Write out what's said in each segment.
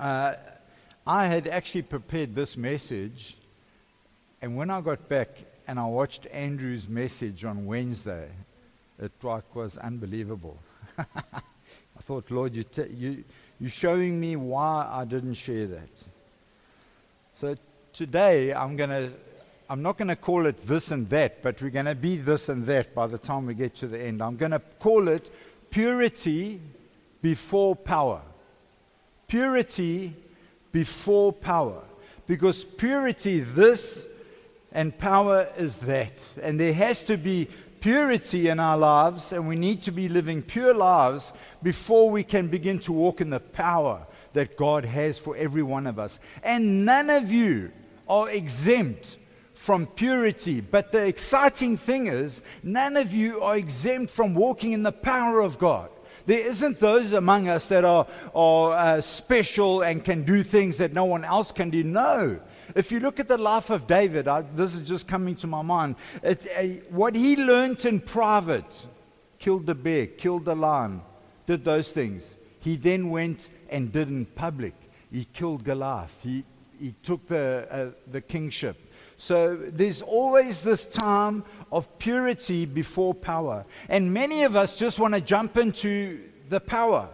Uh, I had actually prepared this message, and when I got back and I watched Andrew's message on Wednesday, it like, was unbelievable. I thought, Lord, you t- you, you're showing me why I didn't share that. So today, I'm going to I'm not going to call it this and that, but we're going to be this and that by the time we get to the end. I'm going to call it purity before power. Purity before power. Because purity, this, and power is that. And there has to be purity in our lives, and we need to be living pure lives before we can begin to walk in the power that God has for every one of us. And none of you are exempt from purity. But the exciting thing is, none of you are exempt from walking in the power of God. There isn't those among us that are, are uh, special and can do things that no one else can do. No. If you look at the life of David, I, this is just coming to my mind. It, uh, what he learned in private killed the bear, killed the lion, did those things. He then went and did in public. He killed Goliath. He, he took the, uh, the kingship. So there's always this time of purity before power. And many of us just want to jump into the power.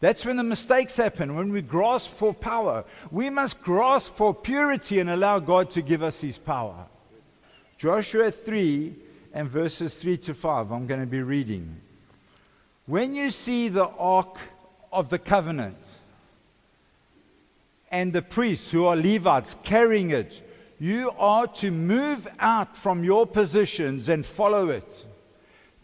That's when the mistakes happen, when we grasp for power. We must grasp for purity and allow God to give us his power. Joshua 3 and verses 3 to 5, I'm going to be reading. When you see the ark of the covenant, and the priests who are Levites carrying it, you are to move out from your positions and follow it.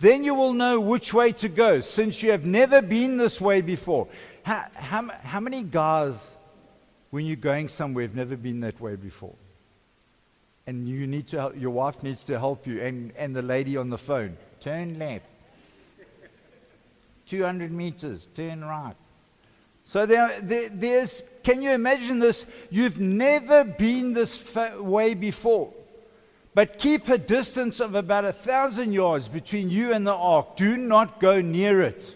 Then you will know which way to go, since you have never been this way before. How, how, how many guys, when you're going somewhere, have never been that way before? And you need to, your wife needs to help you, and, and the lady on the phone. Turn left. 200 meters, turn right. So there, there, there's, can you imagine this? You've never been this way before. But keep a distance of about a thousand yards between you and the ark. Do not go near it.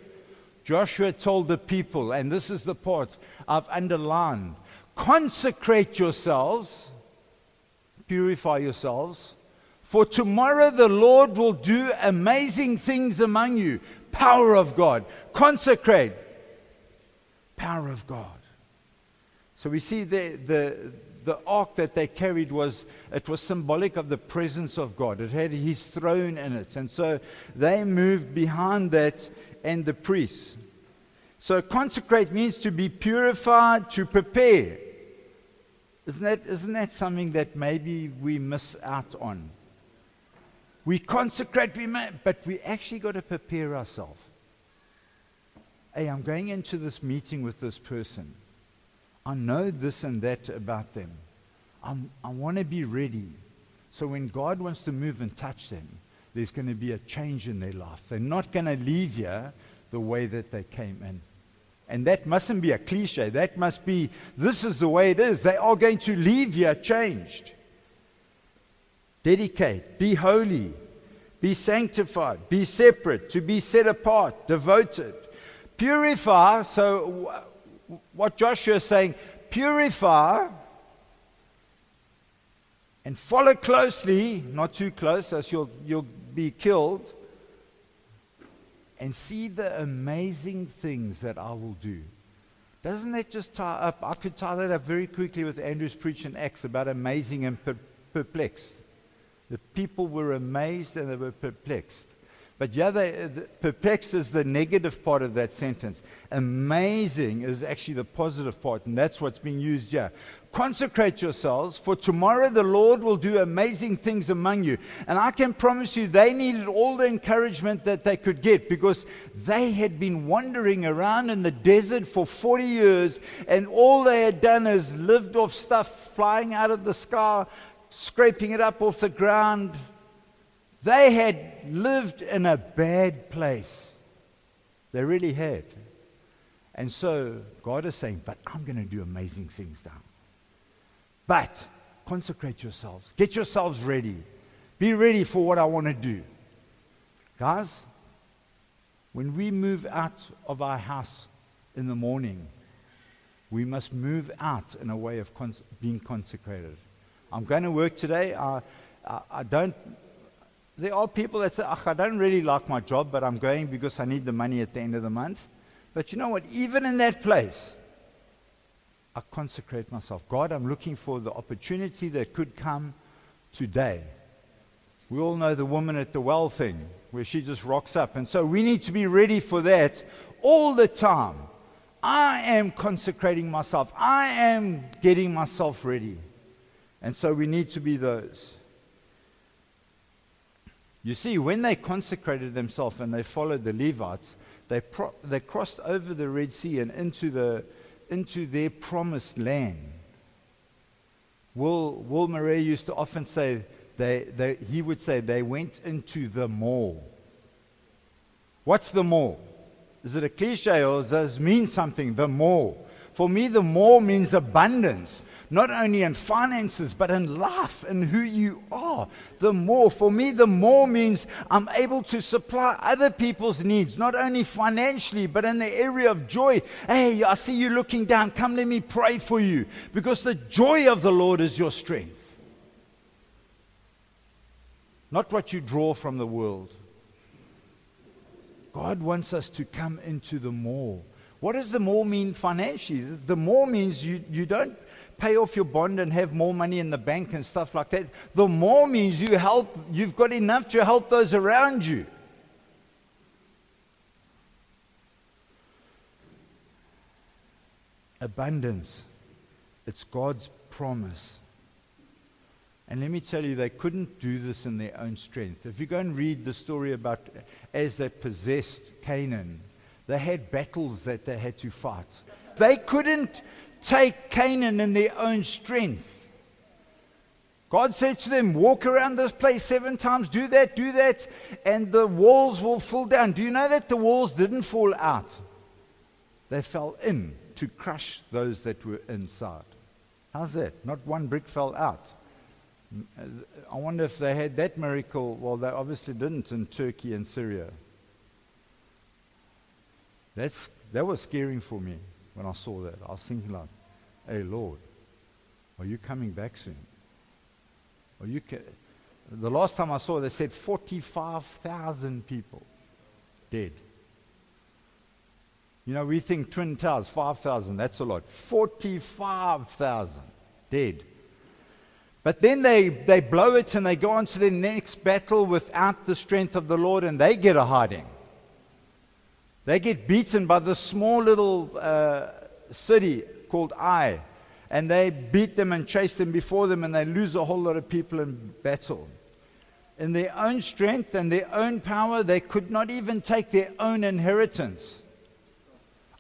Joshua told the people, and this is the part I've underlined consecrate yourselves, purify yourselves, for tomorrow the Lord will do amazing things among you. Power of God. Consecrate power of God. So we see the, the, the ark that they carried was it was symbolic of the presence of God. It had his throne in it. And so they moved behind that and the priests. So consecrate means to be purified, to prepare. Isn't that, isn't that something that maybe we miss out on? We consecrate, we may, but we actually got to prepare ourselves hey, I'm going into this meeting with this person. I know this and that about them. I'm, I want to be ready. So when God wants to move and touch them, there's going to be a change in their life. They're not going to leave here the way that they came in. And that mustn't be a cliche. That must be, this is the way it is. They are going to leave here changed. Dedicate, be holy, be sanctified, be separate, to be set apart, devoted. Purify, so what Joshua is saying, purify and follow closely, not too close, as you'll, you'll be killed, and see the amazing things that I will do. Doesn't that just tie up? I could tie that up very quickly with Andrew's preach in Acts about amazing and perplexed. The people were amazed and they were perplexed. But yeah, perplexed is the negative part of that sentence. Amazing is actually the positive part, and that's what's being used here. Consecrate yourselves, for tomorrow the Lord will do amazing things among you. And I can promise you, they needed all the encouragement that they could get because they had been wandering around in the desert for 40 years, and all they had done is lived off stuff flying out of the sky, scraping it up off the ground, they had lived in a bad place. They really had. And so God is saying, But I'm going to do amazing things now. But consecrate yourselves, get yourselves ready. Be ready for what I want to do. Guys, when we move out of our house in the morning, We must move out in a way of cons- being consecrated. I'm going to work today. I, I, I don't. There are people that say, I don't really like my job, but I'm going because I need the money at the end of the month. But you know what? Even in that place, I consecrate myself. God, I'm looking for the opportunity that could come today. We all know the woman at the well thing, where she just rocks up. And so we need to be ready for that all the time. I am consecrating myself. I am getting myself ready. And so we need to be those. You see, when they consecrated themselves and they followed the Levites, they, pro- they crossed over the Red Sea and into, the, into their promised land. Will, Will Murray used to often say, they, they, he would say, they went into the mall. What's the mall? Is it a cliche or does it mean something? The more. For me, the more means abundance, not only in finances, but in life and who you are. The more. For me, the more means I'm able to supply other people's needs, not only financially, but in the area of joy. Hey, I see you looking down. Come, let me pray for you. Because the joy of the Lord is your strength. Not what you draw from the world. God wants us to come into the more. What does the more mean financially? The more means you, you don't pay off your bond and have more money in the bank and stuff like that. The more means you help, you've got enough to help those around you. Abundance. It's God's promise. And let me tell you, they couldn't do this in their own strength. If you go and read the story about as they possessed Canaan, they had battles that they had to fight. They couldn't take Canaan in their own strength. God said to them, Walk around this place seven times, do that, do that, and the walls will fall down. Do you know that the walls didn't fall out? They fell in to crush those that were inside. How's that? Not one brick fell out. I wonder if they had that miracle. Well, they obviously didn't in Turkey and Syria. That's, that was scaring for me when I saw that. I was thinking like, hey, Lord, are you coming back soon? Are you ca- the last time I saw they said 45,000 people dead. You know, we think Twin Towers, 5,000, that's a lot. 45,000 dead. But then they, they blow it and they go on to their next battle without the strength of the Lord and they get a hiding. They get beaten by the small little uh, city called Ai. And they beat them and chase them before them and they lose a whole lot of people in battle. In their own strength and their own power, they could not even take their own inheritance.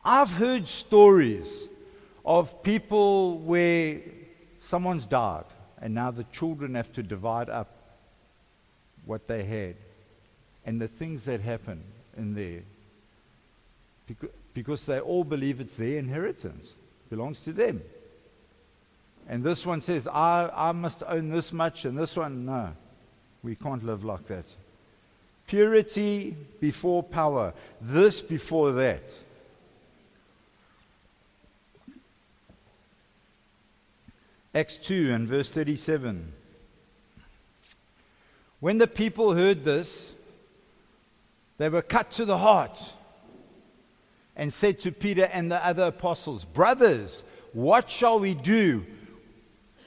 I've heard stories of people where someone's died and now the children have to divide up what they had and the things that happen in there. Because, they all believe it's their inheritance, belongs to them. And this one says, I, I must own this much, and this one, no. We can't live like that. Purity before power, this before that. Acts 2 and verse 37. When the people heard this, they were cut to the heart and said to Peter and the other apostles, Brothers, what shall we do?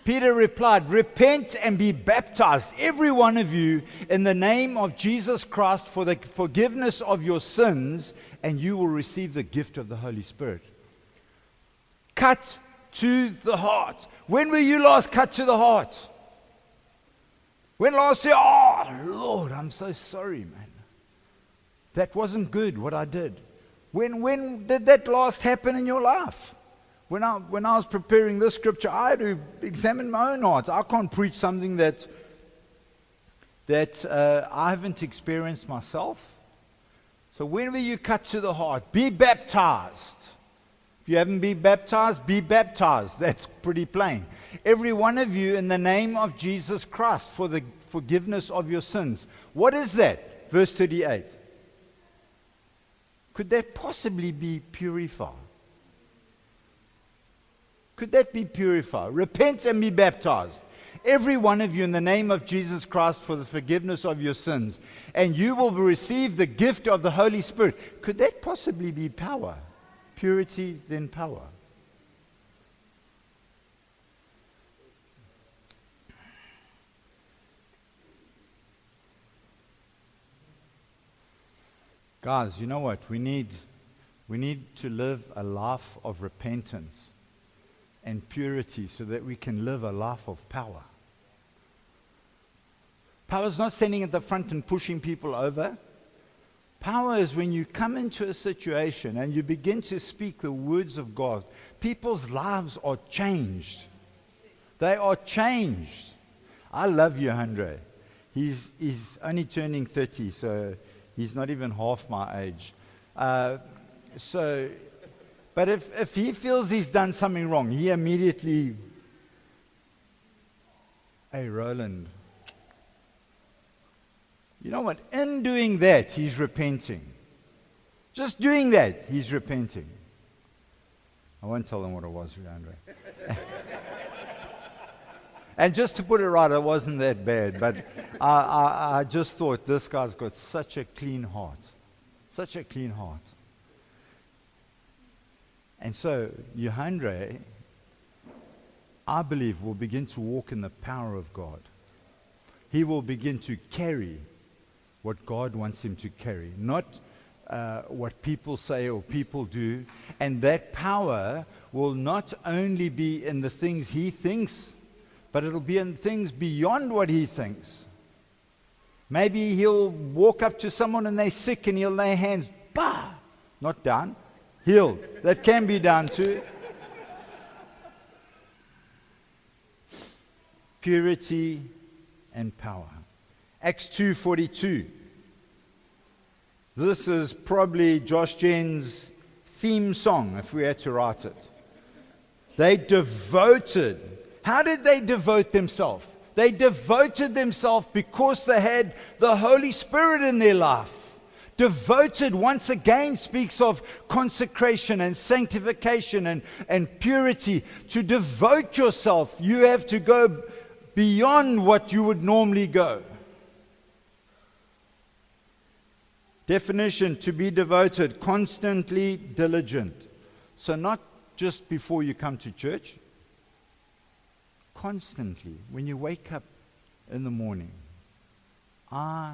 Peter replied, Repent and be baptized, every one of you, in the name of Jesus Christ for the forgiveness of your sins, and you will receive the gift of the Holy Spirit. Cut to the heart. When were you last cut to the heart? When last year, oh, Lord, I'm so sorry, man. That wasn't good what I did. When, when did that last happen in your life? When I, when I was preparing this scripture, I had to examine my own heart. I can't preach something that, that uh, I haven't experienced myself. So, whenever you cut to the heart, be baptized. If you haven't been baptized, be baptized. That's pretty plain. Every one of you in the name of Jesus Christ for the forgiveness of your sins. What is that? Verse 38. Could that possibly be purified? Could that be purified? Repent and be baptized. Every one of you in the name of Jesus Christ for the forgiveness of your sins, and you will receive the gift of the Holy Spirit. Could that possibly be power? Purity, then power. Guys, you know what? We need, we need to live a life of repentance and purity so that we can live a life of power. Power is not standing at the front and pushing people over. Power is when you come into a situation and you begin to speak the words of God. People's lives are changed. They are changed. I love you, Andre. He's, he's only turning 30, so He's not even half my age. Uh, so, but if, if he feels he's done something wrong, he immediately, hey, Rowland, you know what? In doing that, he's repenting. Just doing that, he's repenting. I won't tell them what it was, Andre. And just to put it right, it wasn't that bad, but I, I, I just thought this guy's got such a clean heart. Such a clean heart. And so, Johandre, I believe, will begin to walk in the power of God. He will begin to carry what God wants him to carry, not uh, what people say or people do. And that power will not only be in the things he thinks but it'll be in things beyond what he thinks. Maybe he'll walk up to someone and they're sick and he'll lay hands, bah, not done, healed. That can be done too. Purity and power. Acts 2:42. This is probably Josh Jen's theme song if we had to write it. They devoted how did they devote themselves? They devoted themselves because they had the Holy Spirit in their life. Devoted, once again, speaks of consecration and sanctification and, and purity. To devote yourself, you have to go beyond what you would normally go. Definition to be devoted, constantly diligent. So, not just before you come to church, constantly when you wake up in the morning. Ah,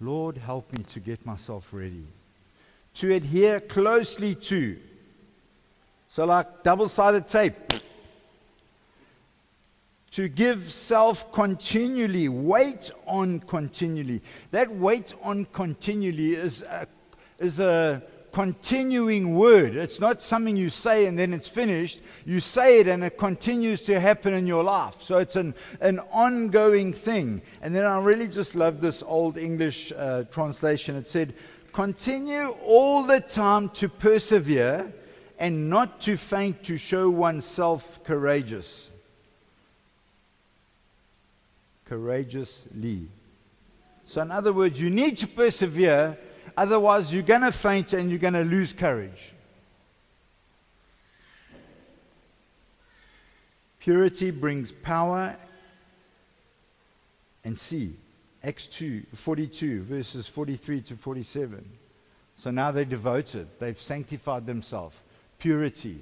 Lord, help me to get myself ready. To adhere closely to. So, like double sided tape. To give self continually, wait on continually. That wait on continually is a, is a continuing word. It's not something you say and then it's finished. You say it and it continues to happen in your life. So it's an, an ongoing thing. And then I really just love this old English uh, translation. It said, Continue all the time to persevere and not to faint to show oneself courageous. Courageously. So, in other words, you need to persevere Otherwise, you're going to faint and you're going to lose courage. Purity brings power and see. Acts 2, 42, verses 43 to 47. So now they're devoted. They've sanctified themselves. Purity.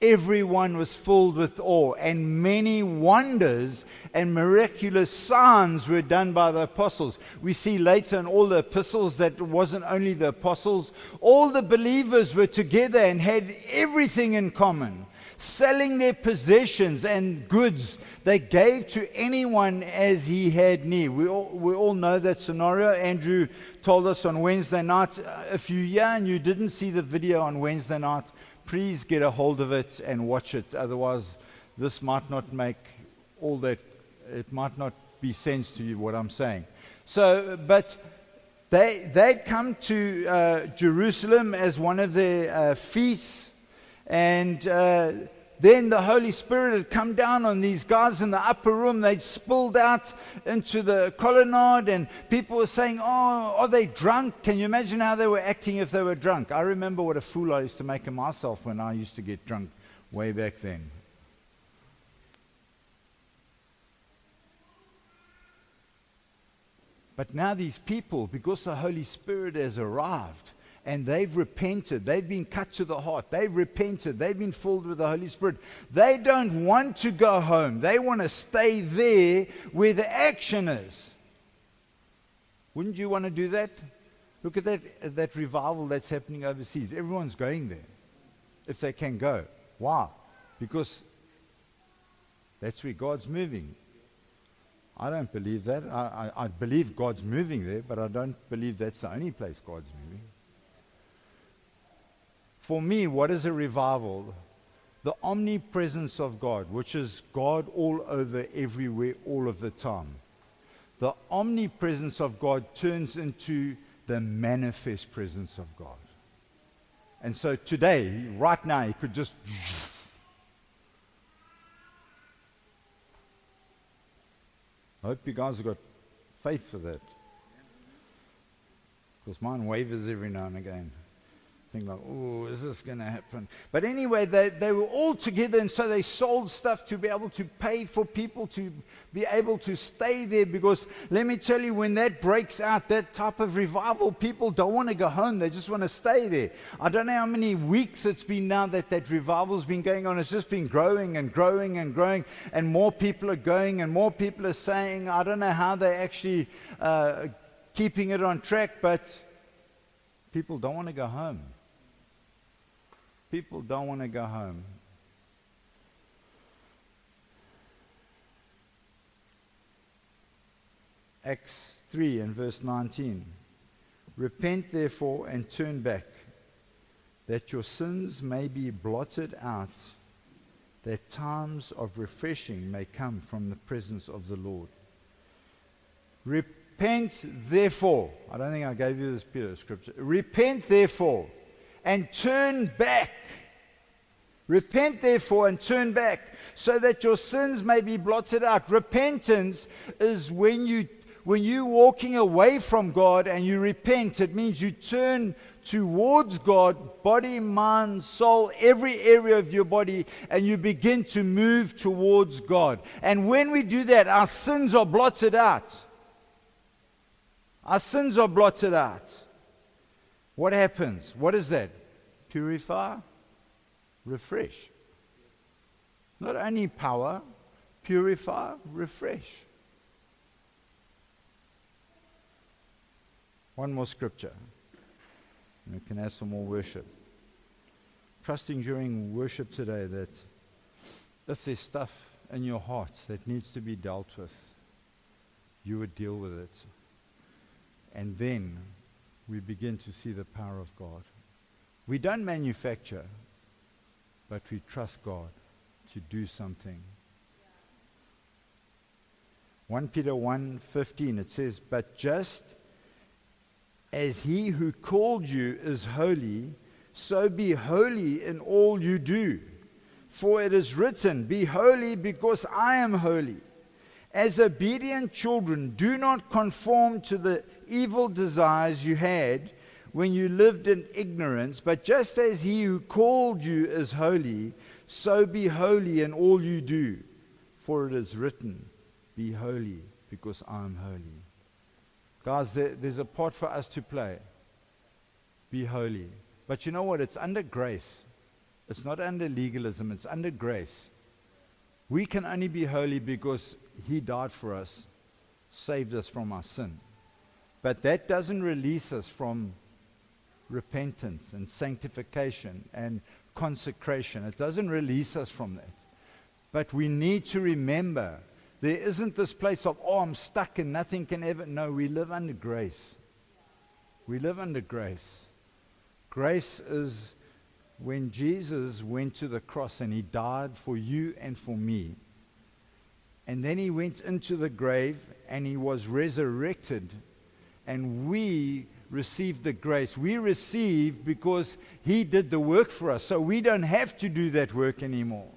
Everyone was filled with awe, and many wonders and miraculous signs were done by the apostles. We see later in all the epistles that it wasn't only the apostles, all the believers were together and had everything in common. Selling their possessions and goods, they gave to anyone as he had need. We all, we all know that scenario. Andrew told us on Wednesday night. Uh, if you're here and you didn't see the video on Wednesday night, please get a hold of it and watch it. Otherwise, this might not make all that, it might not be sense to you what I'm saying. So, but they, they'd come to uh, Jerusalem as one of their uh, feasts, and uh, then the Holy Spirit had come down on these guys in the upper room. They'd spilled out into the colonnade, and people were saying, Oh, are they drunk? Can you imagine how they were acting if they were drunk? I remember what a fool I used to make of myself when I used to get drunk way back then. But now these people, because the Holy Spirit has arrived and they've repented, they've been cut to the heart, they've repented, they've been filled with the Holy Spirit, they don't want to go home. They want to stay there where the action is. Wouldn't you want to do that? Look at that, that revival that's happening overseas. Everyone's going there if they can go. Why? Because that's where God's moving. I don't believe that. I, I, I, believe God's moving there, but I don't believe that's the only place God's moving. For me, what is a revival? The omnipresence of God, which is God all over, everywhere, all of the time. The omnipresence of God turns into the manifest presence of God. And so today, right now, He could just I hope you guys have got faith for that. Because mine wavers every now and again think like, oh, is this going to happen? But anyway, they, they were all together, and so they sold stuff to be able to pay for people to be able to stay there. Because let me tell you, when that breaks out, that type of revival, people don't want to go home. They just want to stay there. I don't know how many weeks it's been now that that revival's been going on. It's just been growing and growing and growing, and more people are going, and more people are saying, I don't know how they're actually uh, keeping it on track, but people don't want to go home. People don't want to go home. Acts 3 and verse 19. Repent therefore and turn back, that your sins may be blotted out, that times of refreshing may come from the presence of the Lord. Repent therefore. I don't think I gave you this Peter scripture. Repent therefore and turn back. Repent therefore and turn back so that your sins may be blotted out. Repentance is when you when you walking away from God and you repent, it means you turn towards God, body, mind, soul, every area of your body, and you begin to move towards God. And when we do that, our sins are blotted out. Our sins are blotted out. What happens? What is that? Purify, refresh. Not only power, purify, refresh. One more scripture. We can have some more worship. Trusting during worship today that if there's stuff in your heart that needs to be dealt with, you would deal with it. And then we begin to see the power of God. We don't manufacture, but we trust God to do something. 1 Peter 1:15 it says, "But just as he who called you is holy, so be holy in all you do. For it is written, Be holy because I am holy. As obedient children, do not conform to the evil desires you had when you lived in ignorance, but just as he who called you is holy, so be holy in all you do. For it is written, Be holy, because I am holy. Guys, there, there's a part for us to play. Be holy. But you know what? It's under grace. It's not under legalism, it's under grace. We can only be holy because He died for us, saved us from our sin. But that doesn't release us from repentance and sanctification and consecration. It doesn't release us from that. But we need to remember there isn't this place of, oh, I'm stuck and nothing can ever. No, we live under grace. We live under grace. Grace is when Jesus went to the cross and he died for you and for me. And then he went into the grave and he was resurrected. And we received the grace. We receive because He did the work for us. So we don't have to do that work anymore.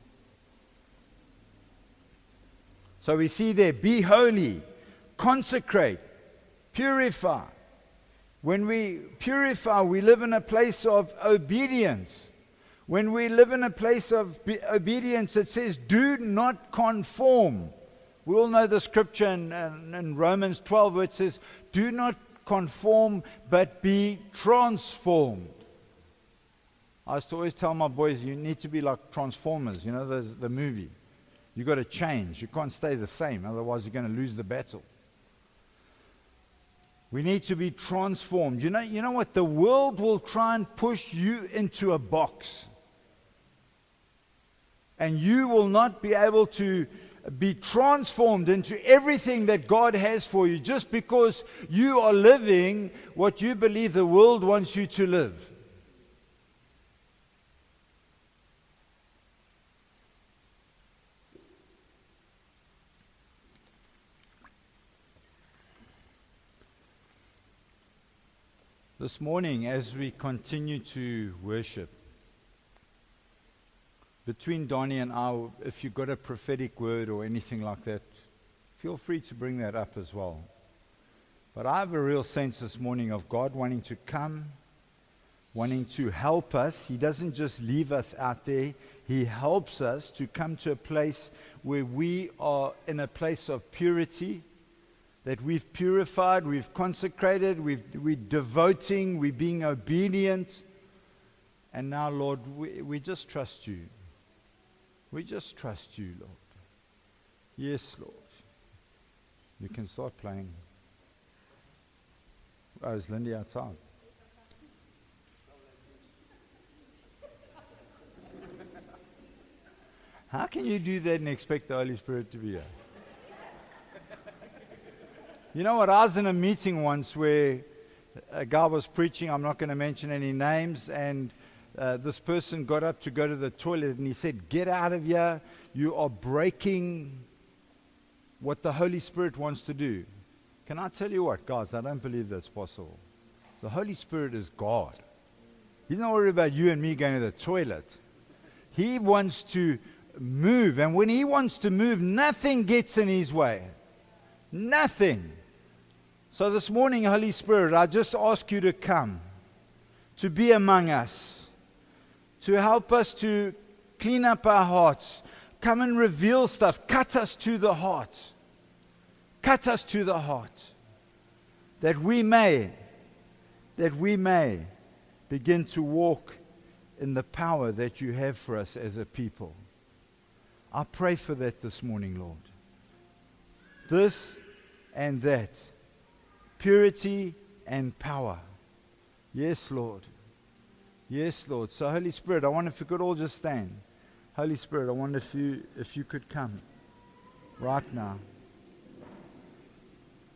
So we see there be holy, consecrate, purify. When we purify, we live in a place of obedience. When we live in a place of be- obedience, it says, do not conform. We all know the scripture in, in, in Romans 12 where it says, do not conform, but be transformed. I used to always tell my boys, you need to be like Transformers, you know, the, the movie. You've got to change. You can't stay the same, otherwise, you're going to lose the battle. We need to be transformed. You know, you know what? The world will try and push you into a box. And you will not be able to be transformed into everything that God has for you just because you are living what you believe the world wants you to live. This morning, as we continue to worship, between Donnie and I, if you've got a prophetic word or anything like that, feel free to bring that up as well. But I have a real sense this morning of God wanting to come, wanting to help us. He doesn't just leave us out there, He helps us to come to a place where we are in a place of purity that we've purified, we've consecrated, we've, we're devoting, we're being obedient. And now, Lord, we, we just trust you. We just trust you, Lord. Yes, Lord. You can start playing. Oh, is Lindy outside? How can you do that and expect the Holy Spirit to be here? You know what? I was in a meeting once where a guy was preaching. I'm not going to mention any names. And uh, this person got up to go to the toilet and he said, Get out of here. You are breaking what the Holy Spirit wants to do. Can I tell you what, guys? I don't believe that's possible. The Holy Spirit is God. He's not worried about you and me going to the toilet. He wants to move. And when He wants to move, nothing gets in His way. Nothing. So this morning, Holy Spirit, I just ask you to come, to be among us, to help us to clean up our hearts. Come and reveal stuff. Cut us to the heart. Cut us to the heart. That we may, that we may begin to walk in the power that you have for us as a people. I pray for that this morning, Lord. This and that purity and power. Yes, Lord. Yes, Lord. So, Holy Spirit, I wonder if you could all just stand. Holy Spirit, I wonder if you, if you could come right now.